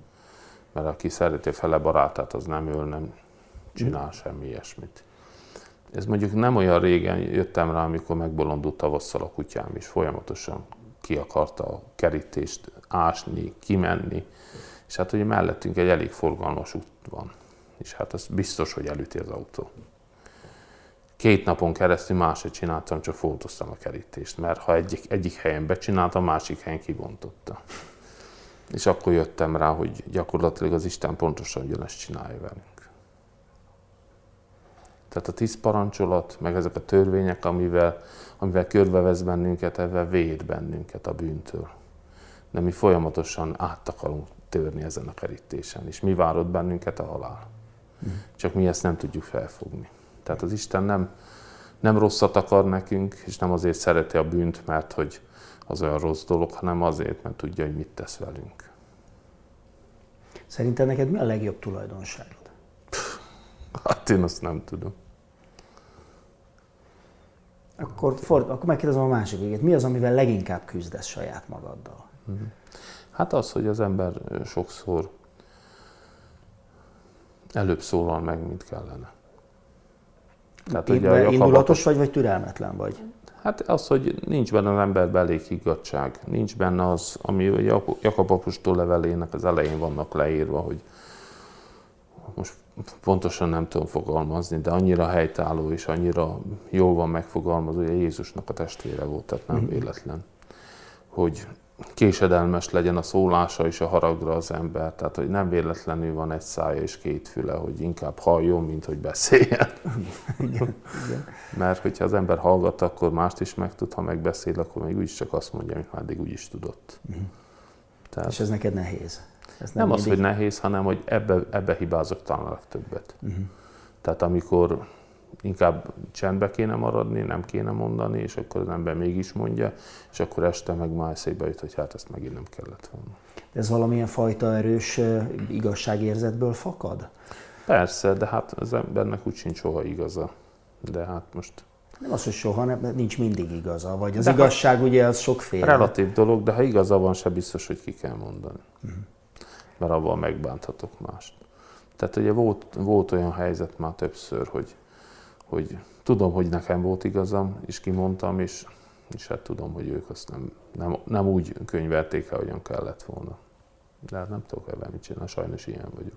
Mert aki szereti fele barátát, az nem öl, nem csinál uh-huh. semmi ilyesmit. Ez mondjuk nem olyan régen jöttem rá, amikor megbolondult tavasszal a kutyám, és folyamatosan ki akarta a kerítést ásni, kimenni, és hát ugye mellettünk egy elég forgalmas út van, és hát az biztos, hogy elüti az autó. Két napon keresztül máshogy csináltam, csak foltoztam a kerítést, mert ha egyik, egyik helyen becsináltam, másik helyen kibontotta. És akkor jöttem rá, hogy gyakorlatilag az Isten pontosan ugyanezt csinálja velünk. Tehát a tíz parancsolat, meg ezek a törvények, amivel, amivel körbevesz bennünket, ebben véd bennünket a bűntől. De mi folyamatosan át akarunk törni ezen a kerítésen, és mi várod bennünket a halál. Mm. Csak mi ezt nem tudjuk felfogni. Tehát az Isten nem, nem rosszat akar nekünk, és nem azért szereti a bűnt, mert hogy az olyan rossz dolog, hanem azért, mert tudja, hogy mit tesz velünk. Szerinted neked mi a legjobb tulajdonságod? Hát én azt nem tudom. Akkor, ford, akkor megkérdezem a másik végét. Mi az, amivel leginkább küzdesz saját magaddal? Hát az, hogy az ember sokszor előbb szólal meg, mint kellene. Tehát, ugye a indulatos vagy, vagy türelmetlen vagy? Hát az, hogy nincs benne az emberben elég higgadság, nincs benne az, ami a Jakab apostol levelének az elején vannak leírva, hogy most pontosan nem tudom fogalmazni, de annyira helytálló és annyira jól van megfogalmazva, hogy Jézusnak a testvére volt, tehát nem mhm. véletlen, hogy késedelmes legyen a szólása és a haragra az ember. Tehát, hogy nem véletlenül van egy szája és két füle, hogy inkább halljon, mint hogy beszéljen. Igen, igen. Mert hogyha az ember hallgat, akkor mást is megtud, ha megbeszél, akkor még úgyis csak azt mondja, amit már eddig úgy is tudott. Uh-huh. Tehát, és ez neked nehéz? Ez nem, nem mindig... az, hogy nehéz, hanem hogy ebbe, ebbe hibázok talán a legtöbbet. Uh-huh. Tehát amikor inkább csendbe kéne maradni, nem kéne mondani, és akkor az ember mégis mondja, és akkor este meg már eszébe jut, hogy hát ezt megint nem kellett volna. De ez valamilyen fajta erős igazságérzetből fakad? Persze, de hát az embernek úgy sincs soha igaza. De hát most... Nem az, hogy soha, nem, nincs mindig igaza, vagy az de igazság hát, ugye az sokféle. Relatív dolog, de ha igaza van, se biztos, hogy ki kell mondani. Uh-huh. Mert abban megbánthatok mást. Tehát ugye volt, volt olyan helyzet már többször, hogy hogy tudom, hogy nekem volt igazam, és kimondtam, és, és hát tudom, hogy ők azt nem, nem, nem úgy könyvelték el, hogyan kellett volna. De hát nem tudok ebben mit csinálni, sajnos ilyen vagyok.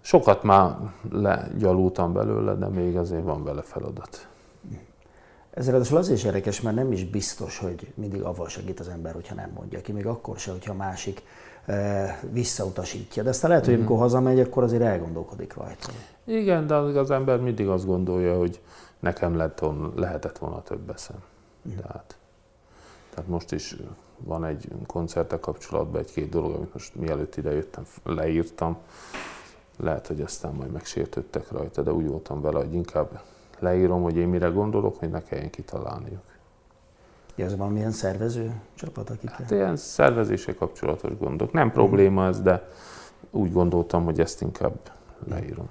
Sokat már legyalultam belőle, de még azért van vele feladat. Ez ráadásul azért is érdekes, mert nem is biztos, hogy mindig avval segít az ember, hogyha nem mondja ki, még akkor se, hogyha másik visszautasítja. De aztán lehet, hogy amikor mm-hmm. hazamegy, akkor azért elgondolkodik rajta. Igen, de az ember mindig azt gondolja, hogy nekem lett volna, lehetett volna több eszem. Mm. Tehát, tehát most is van egy koncerttel kapcsolatban egy-két dolog, amit most mielőtt ide jöttem, leírtam. Lehet, hogy aztán majd megsértődtek rajta, de úgy voltam vele, hogy inkább leírom, hogy én mire gondolok, hogy ne kelljen kitalálniuk. Ez valamilyen szervező csapat, akik... Hát ilyen szervezése kapcsolatos gondok. Nem probléma ez, de úgy gondoltam, hogy ezt inkább leírom.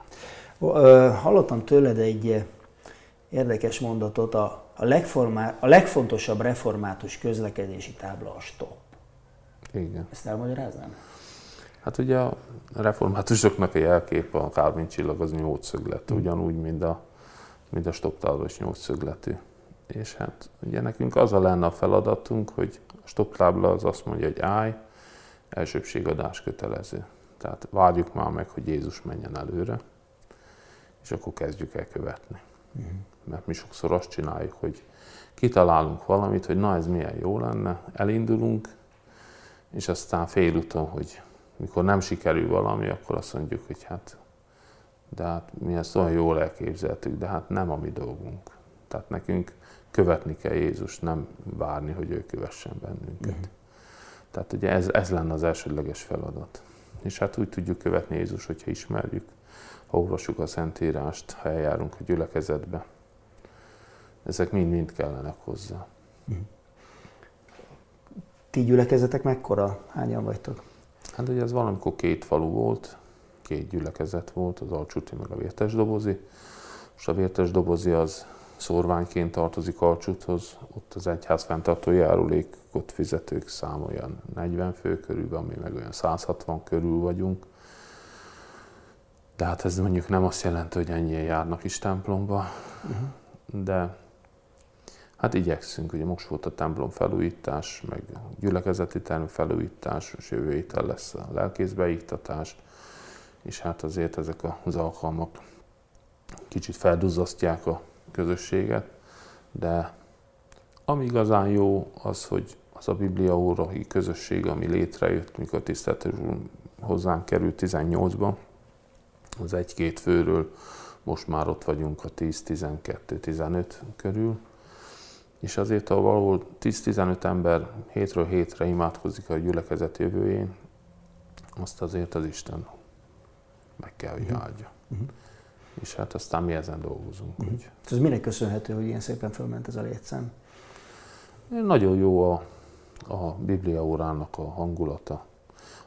Hallottam tőled egy érdekes mondatot, a, a, legformá, a legfontosabb református közlekedési tábla a stop. Igen. Ezt elmagyaráznám? Hát ugye a reformátusoknak a jelkép a Kálvin csillag az nyolcszögletű, ugyanúgy, mint a, mint a stop tábla is nyolcszögletű és hát ugye nekünk az a lenne a feladatunk, hogy a stoptábla az azt mondja, hogy állj, elsőbségadás kötelező. Tehát várjuk már meg, hogy Jézus menjen előre, és akkor kezdjük el követni. Uh-huh. Mert mi sokszor azt csináljuk, hogy kitalálunk valamit, hogy na ez milyen jó lenne, elindulunk, és aztán félúton, hogy mikor nem sikerül valami, akkor azt mondjuk, hogy hát, de hát mi ezt olyan jól elképzeltük, de hát nem a mi dolgunk. Tehát nekünk követni kell Jézus, nem várni, hogy ő kövessen bennünket. Mm. Tehát ugye ez, ez lenne az elsődleges feladat. És hát úgy tudjuk követni Jézus, hogyha ismerjük, ha olvassuk a Szentírást, ha eljárunk a gyülekezetbe. Ezek mind-mind kellenek hozzá. Mm. Ti gyülekezetek mekkora? Hányan vagytok? Hát ugye ez valamikor két falu volt, két gyülekezet volt, az Alcsuti meg a Vértes Dobozi. Most a Vértes Dobozi az szorványként tartozik Alcsuthoz, ott az egyház fenntartó járulékot fizetők szám olyan 40 fő körül, ami meg olyan 160 körül vagyunk. De hát ez mondjuk nem azt jelenti, hogy ennyien járnak is templomba, uh-huh. de hát igyekszünk, ugye most volt a templom felújítás, meg gyülekezeti term felújítás, és jövő héten lesz a lelkészbeiktatás, és hát azért ezek az alkalmak kicsit felduzzasztják a közösséget, de ami igazán jó, az, hogy az a Biblia órai közösség, ami létrejött, mikor tiszteltes hozzánk került 18-ban, az egy-két főről most már ott vagyunk a 10-12-15 körül, és azért, ha valahol 10-15 ember hétről hétre imádkozik a gyülekezet jövőjén, azt azért az Isten meg kell, hogy mhm. áldja. Uh-huh és hát aztán mi ezen dolgozunk. Mm. Úgy. Ez minek köszönhető, hogy ilyen szépen fölment ez a létszám? Nagyon jó a, a Biblia órának a hangulata,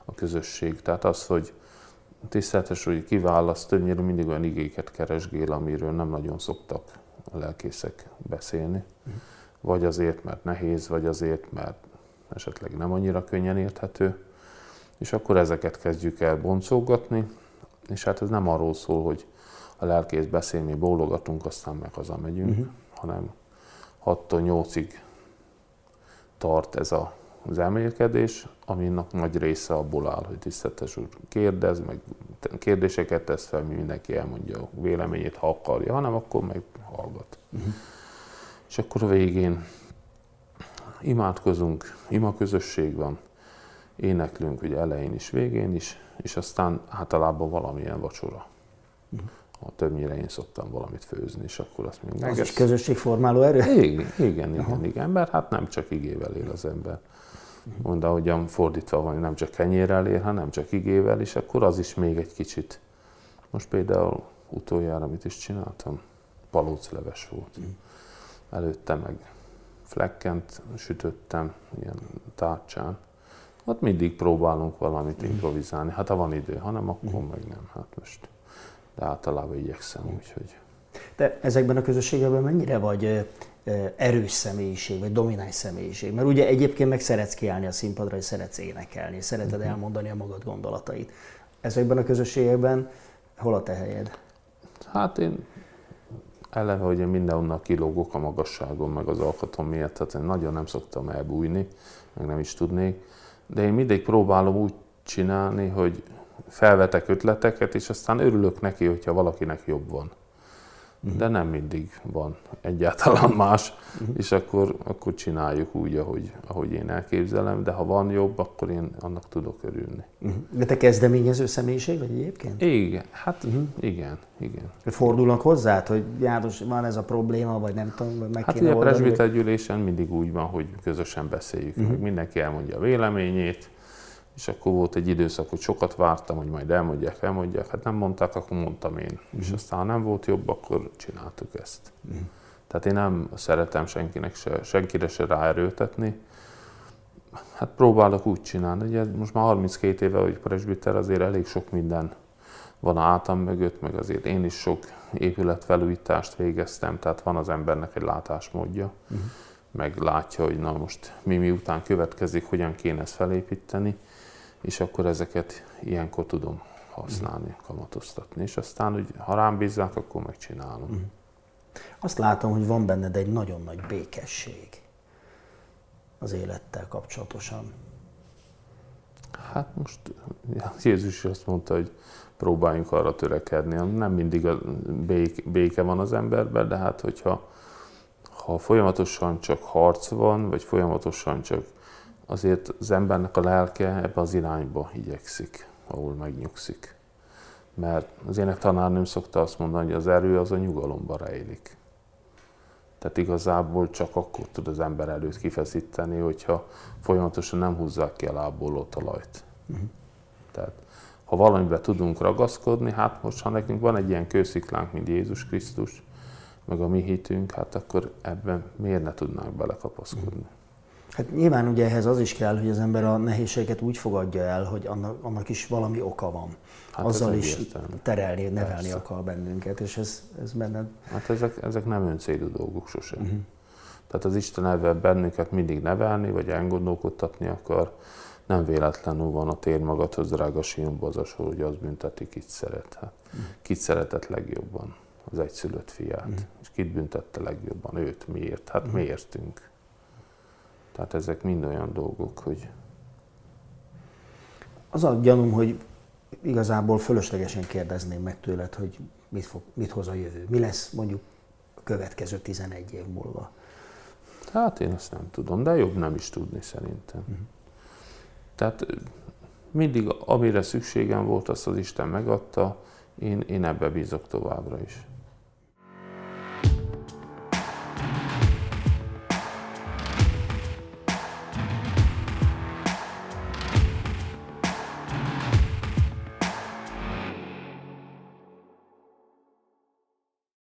a közösség. Tehát az, hogy tiszteletes, hogy kiválaszt, többnyire mindig olyan igéket keresgél, amiről nem nagyon szoktak a lelkészek beszélni. Vagy azért, mert nehéz, vagy azért, mert esetleg nem annyira könnyen érthető. És akkor ezeket kezdjük el boncolgatni, és hát ez nem arról szól, hogy a lelkész beszél, mi bólogatunk, aztán meg hazamegyünk, uh-huh. hanem 6 8-ig tart ez a, az elmélkedés, aminek nagy része abból áll, hogy tiszteletes úr kérdez, meg kérdéseket tesz fel, mi mindenki elmondja a véleményét, ha akarja, hanem akkor meg hallgat. Uh-huh. És akkor a végén imádkozunk, ima közösség van, éneklünk ugye elején is, végén is, és aztán általában valamilyen vacsora. Uh-huh többnyire én szoktam valamit főzni, és akkor azt meg. Az is közösségformáló erő? Igen, igen, igen, igen, mert hát nem csak igével él az ember. Mondd, ahogyan fordítva van, nem csak kenyérrel él, hanem csak igével, és akkor az is még egy kicsit. Most például utoljára mit is csináltam? Palócleves volt. Mm. Előtte meg flekkent sütöttem, ilyen tárcsán. Hát mindig próbálunk valamit improvizálni. Hát ha van idő, hanem akkor meg nem. Hát most de általában igyekszem, úgyhogy... Te ezekben a közösségekben mennyire vagy erős személyiség, vagy domináns személyiség? Mert ugye egyébként meg szeretsz kiállni a színpadra, és szeretsz énekelni, szereted uh-huh. elmondani a magad gondolatait. Ezekben a közösségekben hol a te helyed? Hát én eleve, hogy én mindenhonnan kilógok a magasságon, meg az alkatom miatt, tehát én nagyon nem szoktam elbújni, meg nem is tudnék, de én mindig próbálom úgy csinálni, hogy felvetek ötleteket, és aztán örülök neki, hogyha valakinek jobb van. Uh-huh. De nem mindig van egyáltalán más, uh-huh. és akkor, akkor csináljuk úgy, ahogy, ahogy én elképzelem, de ha van jobb, akkor én annak tudok örülni. Uh-huh. De te kezdeményező személyiség vagy egyébként? Igen, hát uh-huh. igen, igen. Fordulnak hozzá, hogy János, van ez a probléma, vagy nem tudom, meg Hát ugye a presbitergyűlésen mindig úgy van, hogy közösen beszéljük, uh-huh. meg mindenki elmondja a véleményét, és akkor volt egy időszak, hogy sokat vártam, hogy majd elmondják, elmondják. Hát nem mondták, akkor mondtam én. Uh-huh. És aztán, ha nem volt jobb, akkor csináltuk ezt. Uh-huh. Tehát én nem szeretem senkinek se, senkire se ráerőltetni. Hát próbálok úgy csinálni. Ugye most már 32 éve, hogy presbiter, azért elég sok minden van a átam mögött, meg azért én is sok épületfelújítást végeztem, tehát van az embernek egy látásmódja, uh-huh. meg látja, hogy na most mi miután következik, hogyan kéne ezt felépíteni és akkor ezeket ilyenkor tudom használni, kamatoztatni, és aztán, hogy ha rám bízzák, akkor megcsinálom. Mm. Azt látom, hogy van benned egy nagyon nagy békesség az élettel kapcsolatosan. Hát most Jézus is azt mondta, hogy próbáljunk arra törekedni. Nem mindig a béke van az emberben, de hát hogyha ha folyamatosan csak harc van, vagy folyamatosan csak azért az embernek a lelke ebbe az irányba igyekszik, ahol megnyugszik. Mert az ének tanárnőm szokta azt mondani, hogy az erő az a nyugalomba rejlik. Tehát igazából csak akkor tud az ember előtt kifeszíteni, hogyha folyamatosan nem húzzák ki a lábból a talajt. Uh-huh. Tehát ha valamiben tudunk ragaszkodni, hát most ha nekünk van egy ilyen kősziklánk, mint Jézus Krisztus, meg a mi hitünk, hát akkor ebben miért ne tudnánk belekapaszkodni? Uh-huh. Hát nyilván ugye ehhez az is kell, hogy az ember a nehézségeket úgy fogadja el, hogy annak, annak is valami oka van. Hát Azzal is értelme. terelni, nevelni Persze. akar bennünket, és ez, ez benned... Hát ezek, ezek nem öncélú dolgok sosem. Uh-huh. Tehát az Isten elve bennünket mindig nevelni, vagy elgondolkodtatni akar. Nem véletlenül van a tér magadhoz, drága Sionba az a sor, hogy az bünteti, kit szeret. Hát, uh-huh. Kit szeretett legjobban? Az egyszülött fiát. Uh-huh. És kit büntette legjobban? Őt. Miért? Hát uh-huh. miértünk. Tehát ezek mind olyan dolgok, hogy... Az a gyanúm, hogy igazából fölöslegesen kérdezném meg tőled, hogy mit, fog, mit hoz a jövő. Mi lesz mondjuk a következő 11 év múlva? Hát én ezt nem tudom, de jobb nem is tudni szerintem. Uh-huh. Tehát mindig, amire szükségem volt, azt az Isten megadta, én, én ebbe bízok továbbra is.